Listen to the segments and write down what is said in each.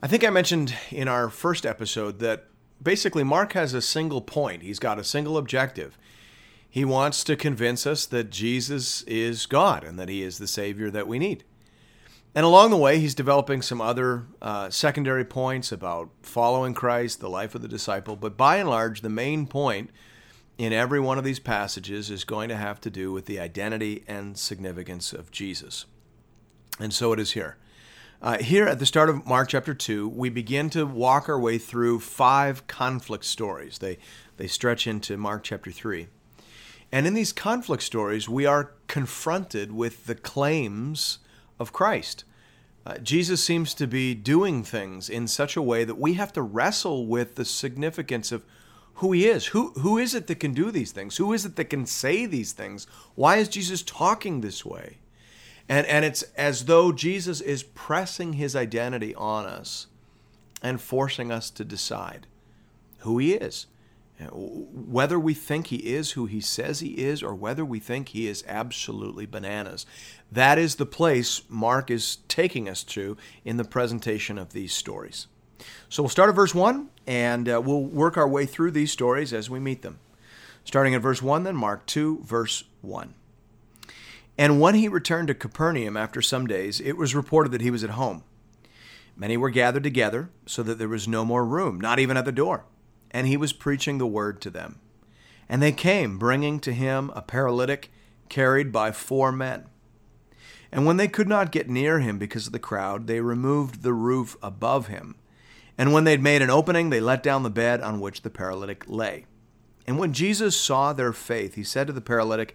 I think I mentioned in our first episode that basically Mark has a single point. He's got a single objective. He wants to convince us that Jesus is God and that he is the Savior that we need. And along the way, he's developing some other uh, secondary points about following Christ, the life of the disciple. But by and large, the main point in every one of these passages is going to have to do with the identity and significance of Jesus. And so it is here. Uh, here at the start of Mark chapter 2, we begin to walk our way through five conflict stories. They, they stretch into Mark chapter 3. And in these conflict stories, we are confronted with the claims of Christ. Uh, Jesus seems to be doing things in such a way that we have to wrestle with the significance of who he is. Who, who is it that can do these things? Who is it that can say these things? Why is Jesus talking this way? And, and it's as though Jesus is pressing his identity on us and forcing us to decide who he is. Whether we think he is who he says he is or whether we think he is absolutely bananas. That is the place Mark is taking us to in the presentation of these stories. So we'll start at verse 1 and uh, we'll work our way through these stories as we meet them. Starting at verse 1, then Mark 2, verse 1. And when he returned to Capernaum after some days, it was reported that he was at home. Many were gathered together, so that there was no more room, not even at the door. And he was preaching the word to them. And they came, bringing to him a paralytic carried by four men. And when they could not get near him because of the crowd, they removed the roof above him. And when they'd made an opening, they let down the bed on which the paralytic lay. And when Jesus saw their faith, he said to the paralytic,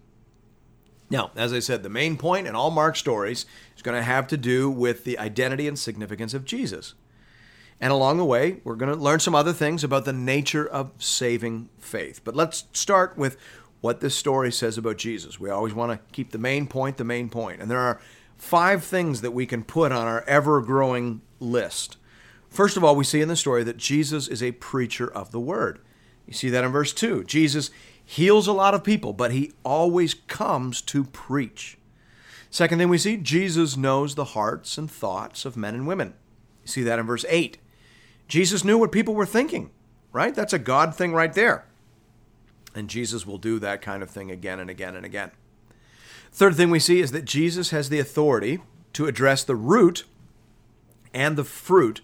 Now, as I said, the main point in all Mark's stories is going to have to do with the identity and significance of Jesus. And along the way, we're going to learn some other things about the nature of saving faith. But let's start with what this story says about Jesus. We always want to keep the main point the main point. And there are five things that we can put on our ever growing list. First of all, we see in the story that Jesus is a preacher of the word. You see that in verse 2. Jesus heals a lot of people, but he always comes to preach. Second thing we see, Jesus knows the hearts and thoughts of men and women. You see that in verse 8. Jesus knew what people were thinking, right? That's a God thing right there. And Jesus will do that kind of thing again and again and again. Third thing we see is that Jesus has the authority to address the root and the fruit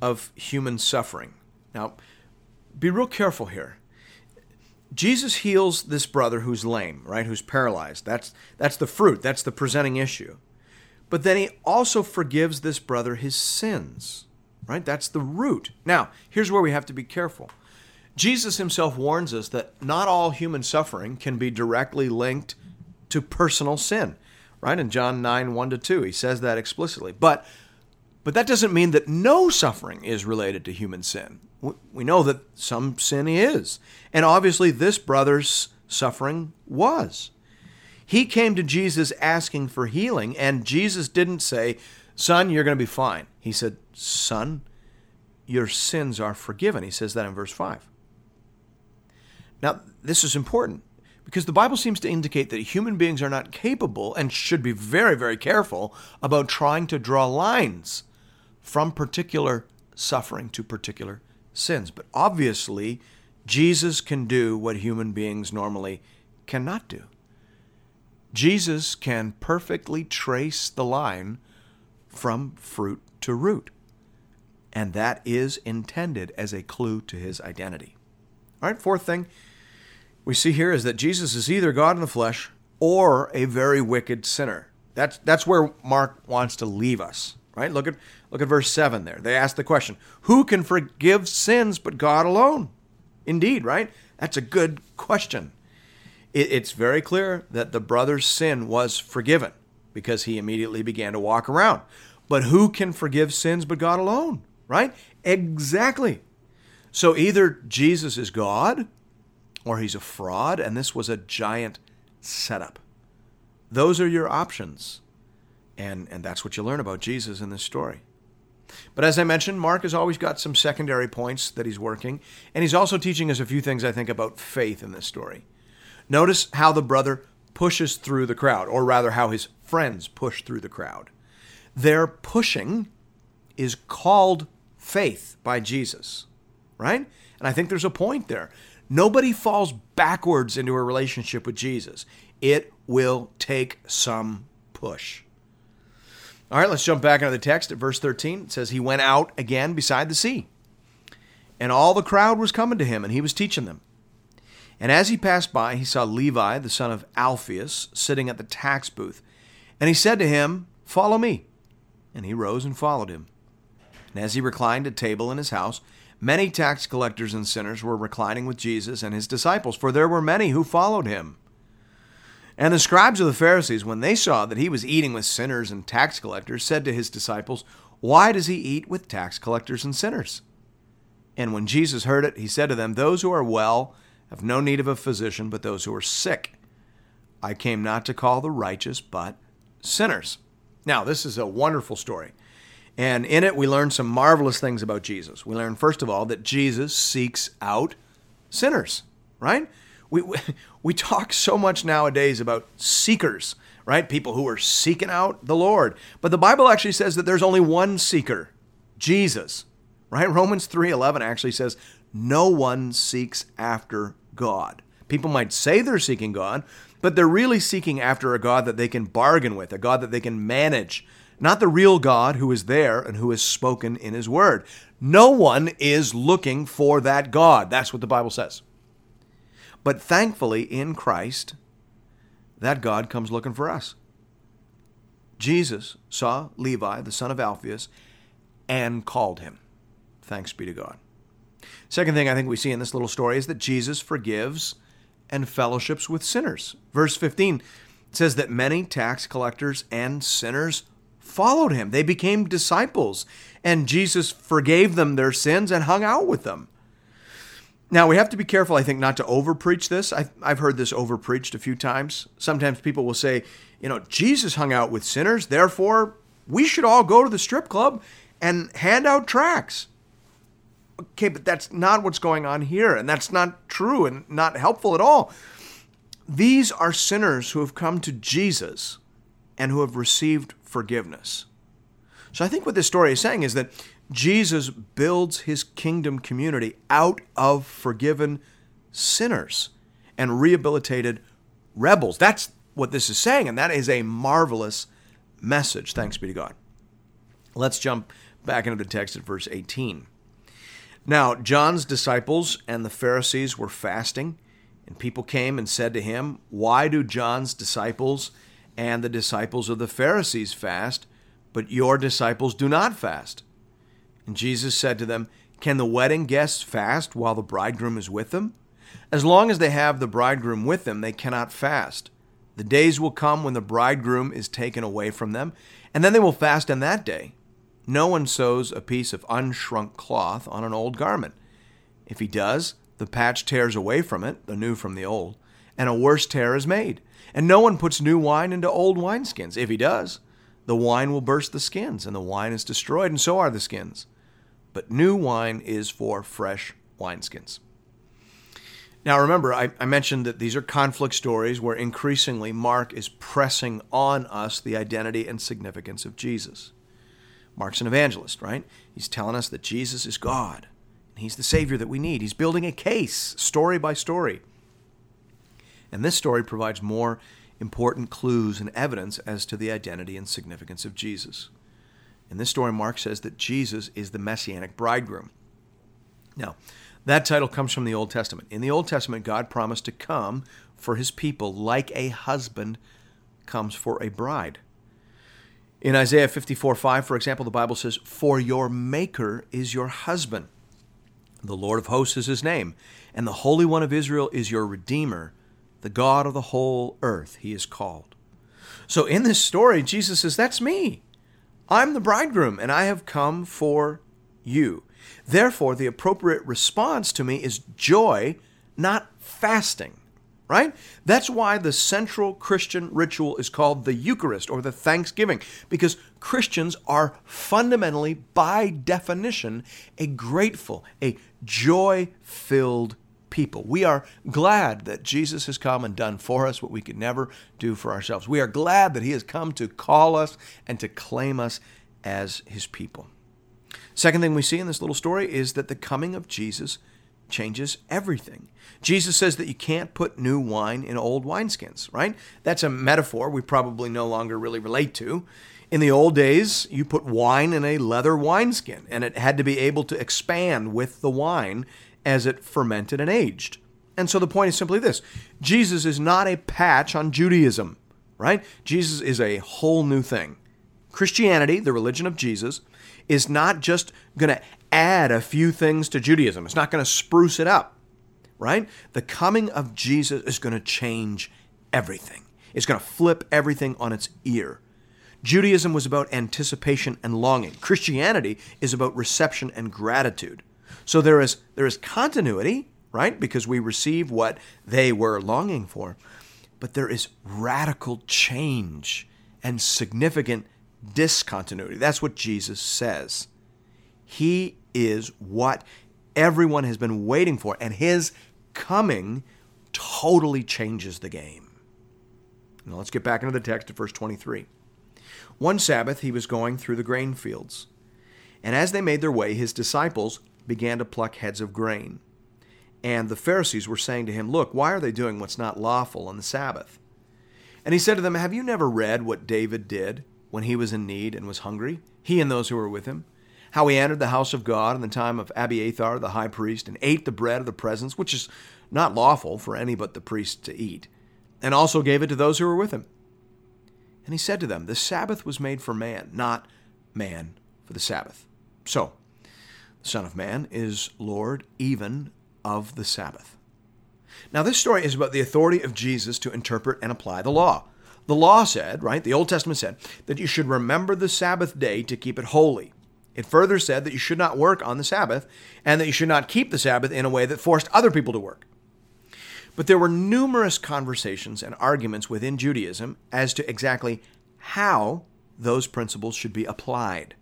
of human suffering. Now, be real careful here. Jesus heals this brother who's lame, right? Who's paralyzed. That's that's the fruit. That's the presenting issue. But then he also forgives this brother his sins, right? That's the root. Now, here's where we have to be careful. Jesus himself warns us that not all human suffering can be directly linked to personal sin, right? In John 9, 1 to 2, he says that explicitly. But but that doesn't mean that no suffering is related to human sin. We know that some sin is. And obviously, this brother's suffering was. He came to Jesus asking for healing, and Jesus didn't say, Son, you're going to be fine. He said, Son, your sins are forgiven. He says that in verse 5. Now, this is important Because the Bible seems to indicate that human beings are not capable and should be very, very careful about trying to draw lines from particular suffering to particular sins. But obviously, Jesus can do what human beings normally cannot do. Jesus can perfectly trace the line from fruit to root. And that is intended as a clue to his identity. All right, fourth thing we see here is that Jesus is either God in the flesh or a very wicked sinner. That's, that's where Mark wants to leave us. Right? Look at look at verse 7 there. They ask the question, who can forgive sins but God alone? Indeed, right? That's a good question. It, it's very clear that the brother's sin was forgiven because he immediately began to walk around. But who can forgive sins but God alone? Right? Exactly. So either Jesus is God or he's a fraud, and this was a giant setup. Those are your options. And, and that's what you learn about Jesus in this story. But as I mentioned, Mark has always got some secondary points that he's working, and he's also teaching us a few things, I think, about faith in this story. Notice how the brother pushes through the crowd, or rather, how his friends push through the crowd. Their pushing is called faith by Jesus, right? And I think there's a point there. Nobody falls backwards into a relationship with Jesus. It will take some push. All right, let's jump back into the text at verse 13. It says, He went out again beside the sea, and all the crowd was coming to him, and he was teaching them. And as he passed by, he saw Levi, the son of Alphaeus, sitting at the tax booth. And he said to him, Follow me. And he rose and followed him. And as he reclined at table in his house, Many tax collectors and sinners were reclining with Jesus and his disciples, for there were many who followed him. And the scribes of the Pharisees, when they saw that he was eating with sinners and tax collectors, said to his disciples, Why does he eat with tax collectors and sinners? And when Jesus heard it, he said to them, Those who are well have no need of a physician, but those who are sick. I came not to call the righteous, but sinners. Now, this is a wonderful story. And in it, we learn some marvelous things about Jesus. We learn, first of all, that Jesus seeks out sinners, right? We, we, talk so much nowadays about seekers, right? People who are seeking out the Lord. But the Bible actually says that there's only one seeker, Jesus, right? Romans 3:11 actually says no one seeks after God. People might say they're seeking God, but they're really seeking after a God that they can bargain with, a God that they can manage, not the real God who is there and who has spoken in his word. No one is looking for that God. That's what the Bible says. But thankfully, in Christ, that God comes looking for us. Jesus saw Levi, the son of Alphaeus, and called him. Thanks be to God. Second thing I think we see in this little story is that Jesus forgives and fellowships with sinners. Verse 15 says that many tax collectors and sinners followed him. They became disciples, and Jesus forgave them their sins and hung out with them. Now, we have to be careful, I think, not to overpreach this. I've, I've heard this overpreached a few times. Sometimes people will say, you know, Jesus hung out with sinners, therefore, we should all go to the strip club and hand out tracts. Okay, but that's not what's going on here, and that's not true and not helpful at all. These are sinners who have come to Jesus and who have received forgiveness. So I think what this story is saying is that Jesus builds his kingdom community out of forgiven sinners and rehabilitated rebels. That's what this is saying, and that is a marvelous message. Thanks be to God. Let's jump back into the text at verse 18. Now, John's disciples and the Pharisees were fasting, and people came and said to him, Why do John's disciples and the disciples of the Pharisees fast, but your disciples do not fast. And Jesus said to them, Can the wedding guests fast while the bridegroom is with them? As long as they have the bridegroom with them, they cannot fast. The days will come when the bridegroom is taken away from them, and then they will fast in that day. No one sews a piece of unshrunk cloth on an old garment. If he does, the patch tears away from it, the new from the old, and a worse tear is made. And no one puts new wine into old wineskins. If he does, the wine will burst the skins, and the wine is destroyed, and so are the skins. But new wine is for fresh wineskins. Now, remember, I, I, mentioned that these are conflict stories where increasingly Mark is pressing on us the identity and significance of Jesus. Mark's an evangelist, right? He's telling us that Jesus is God. And he's the Savior that we need. He's building a case, story by story. And this story provides more important clues and evidence as to the identity and significance of Jesus. In this story, Mark says that Jesus is the messianic bridegroom. Now, that title comes from the Old Testament. In the Old Testament, God promised to come for his people like a husband comes for a bride. In Isaiah 54 5, for example, the Bible says, For your Maker is your husband. The Lord of hosts is his name, and the Holy One of Israel is your Redeemer. The God of the whole earth, he is called. So in this story, Jesus says, That's me. I'm the bridegroom, and I have come for you. Therefore, the appropriate response to me is joy, not fasting. Right? That's why the central Christian ritual is called the Eucharist or the Thanksgiving, because Christians are fundamentally, by definition, a grateful, a joy filled people. We are glad that Jesus has come and done for us what we could never do for ourselves. We are glad that He has come to call us and to claim us as His people. Second thing we see in this little story is that the coming of Jesus changes everything. Jesus says that you can't put new wine in old wineskins, right? That's a metaphor we probably no longer really relate to. In the old days, you put wine in a leather wineskin, and it had to be able to expand with the wine as it fermented and aged. And so the point is simply this Jesus is not a patch on Judaism, right? Jesus is a whole new thing. Christianity, the religion of Jesus, is not just going to add a few things to Judaism. It's not going to spruce it up, right? The coming of Jesus is going to change everything. It's going to flip everything on its ear. Judaism was about anticipation and longing. Christianity is about reception and gratitude. So there is there is continuity, right? Because we receive what they were longing for. But there is radical change and significant discontinuity. That's what Jesus says. He is what everyone has been waiting for, and his coming totally changes the game. Now let's get back into the text at verse 23. One Sabbath he was going through the grain fields, and as they made their way, his disciples began to pluck heads of grain. And the Pharisees were saying to him, Look, why are they doing what's not lawful on the Sabbath? And he said to them, Have you never read what David did when he was in need and was hungry, he and those who were with him, how he entered the house of God in the time of Abiathar the high priest, and ate the bread of the presence, which is not lawful for any but the priest to eat, and also gave it to those who were with him. And he said to them, The Sabbath was made for man, not man for the Sabbath. So, Son of Man is Lord even of the Sabbath. Now, this story is about the authority of Jesus to interpret and apply the law. The law said, right, the Old Testament said, that you should remember the Sabbath day to keep it holy. It further said that you should not work on the Sabbath and that you should not keep the Sabbath in a way that forced other people to work. But there were numerous conversations and arguments within Judaism as to exactly how those principles should be applied.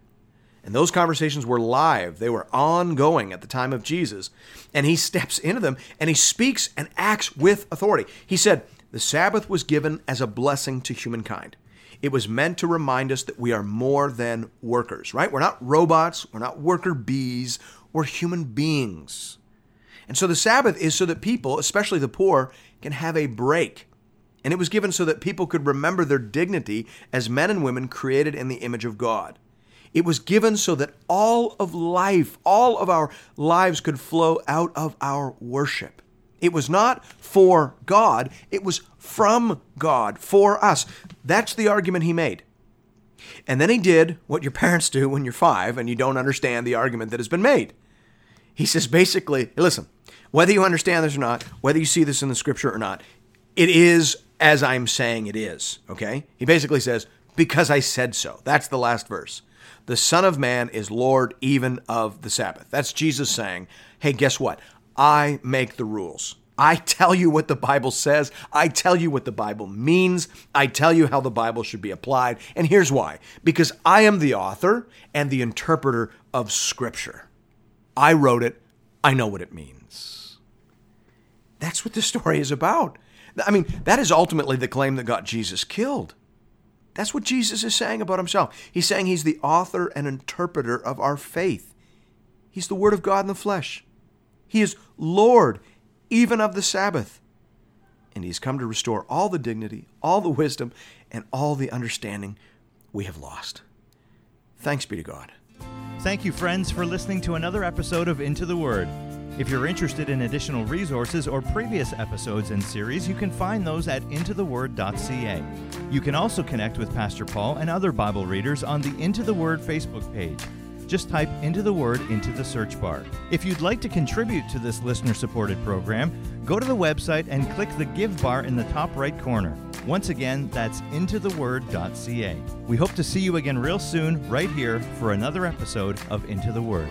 And those conversations were live, they were ongoing at the time of Jesus. And he steps into them and he speaks and acts with authority. He said, the Sabbath was given as a blessing to humankind. It was meant to remind us that we are more than workers, right? We're not robots, we're not worker bees, we're human beings. And so the Sabbath is so that people, especially the poor, can have a break. And it was given so that people could remember their dignity as men and women created in the image of God. It was given so that all of life, all of our lives could flow out of our worship. It was not for God, it was from God for us. That's the argument he made. And then he did what your parents do when you're five and you don't understand the argument that has been made. He says basically, listen, whether you understand this or not, whether you see this in the scripture or not, it is as I'm saying it is. Okay? He basically says, because I said so. That's the last verse. The Son of Man is Lord even of the Sabbath. That's Jesus saying, hey, guess what? I make the rules. I tell you what the Bible says. I tell you what the Bible means. I tell you how the Bible should be applied. And here's why because I am the author and the interpreter of Scripture. I wrote it, I know what it means. That's what the story is about. I mean, that is ultimately the claim that got Jesus killed. That's what Jesus is saying about himself. He's saying he's the author and interpreter of our faith. He's the Word of God in the flesh. He is Lord, even of the Sabbath. And he's come to restore all the dignity, all the wisdom, and all the understanding we have lost. Thanks be to God. Thank you, friends, for listening to another episode of Into the Word. If you're interested in additional resources or previous episodes and series, you can find those at intotheword.ca. You can also connect with Pastor Paul and other Bible readers on the Into the Word Facebook page. Just type Into the Word into the search bar. If you'd like to contribute to this listener supported program, go to the website and click the Give bar in the top right corner. Once again, that's intotheword.ca. We hope to see you again real soon, right here, for another episode of Into the Word.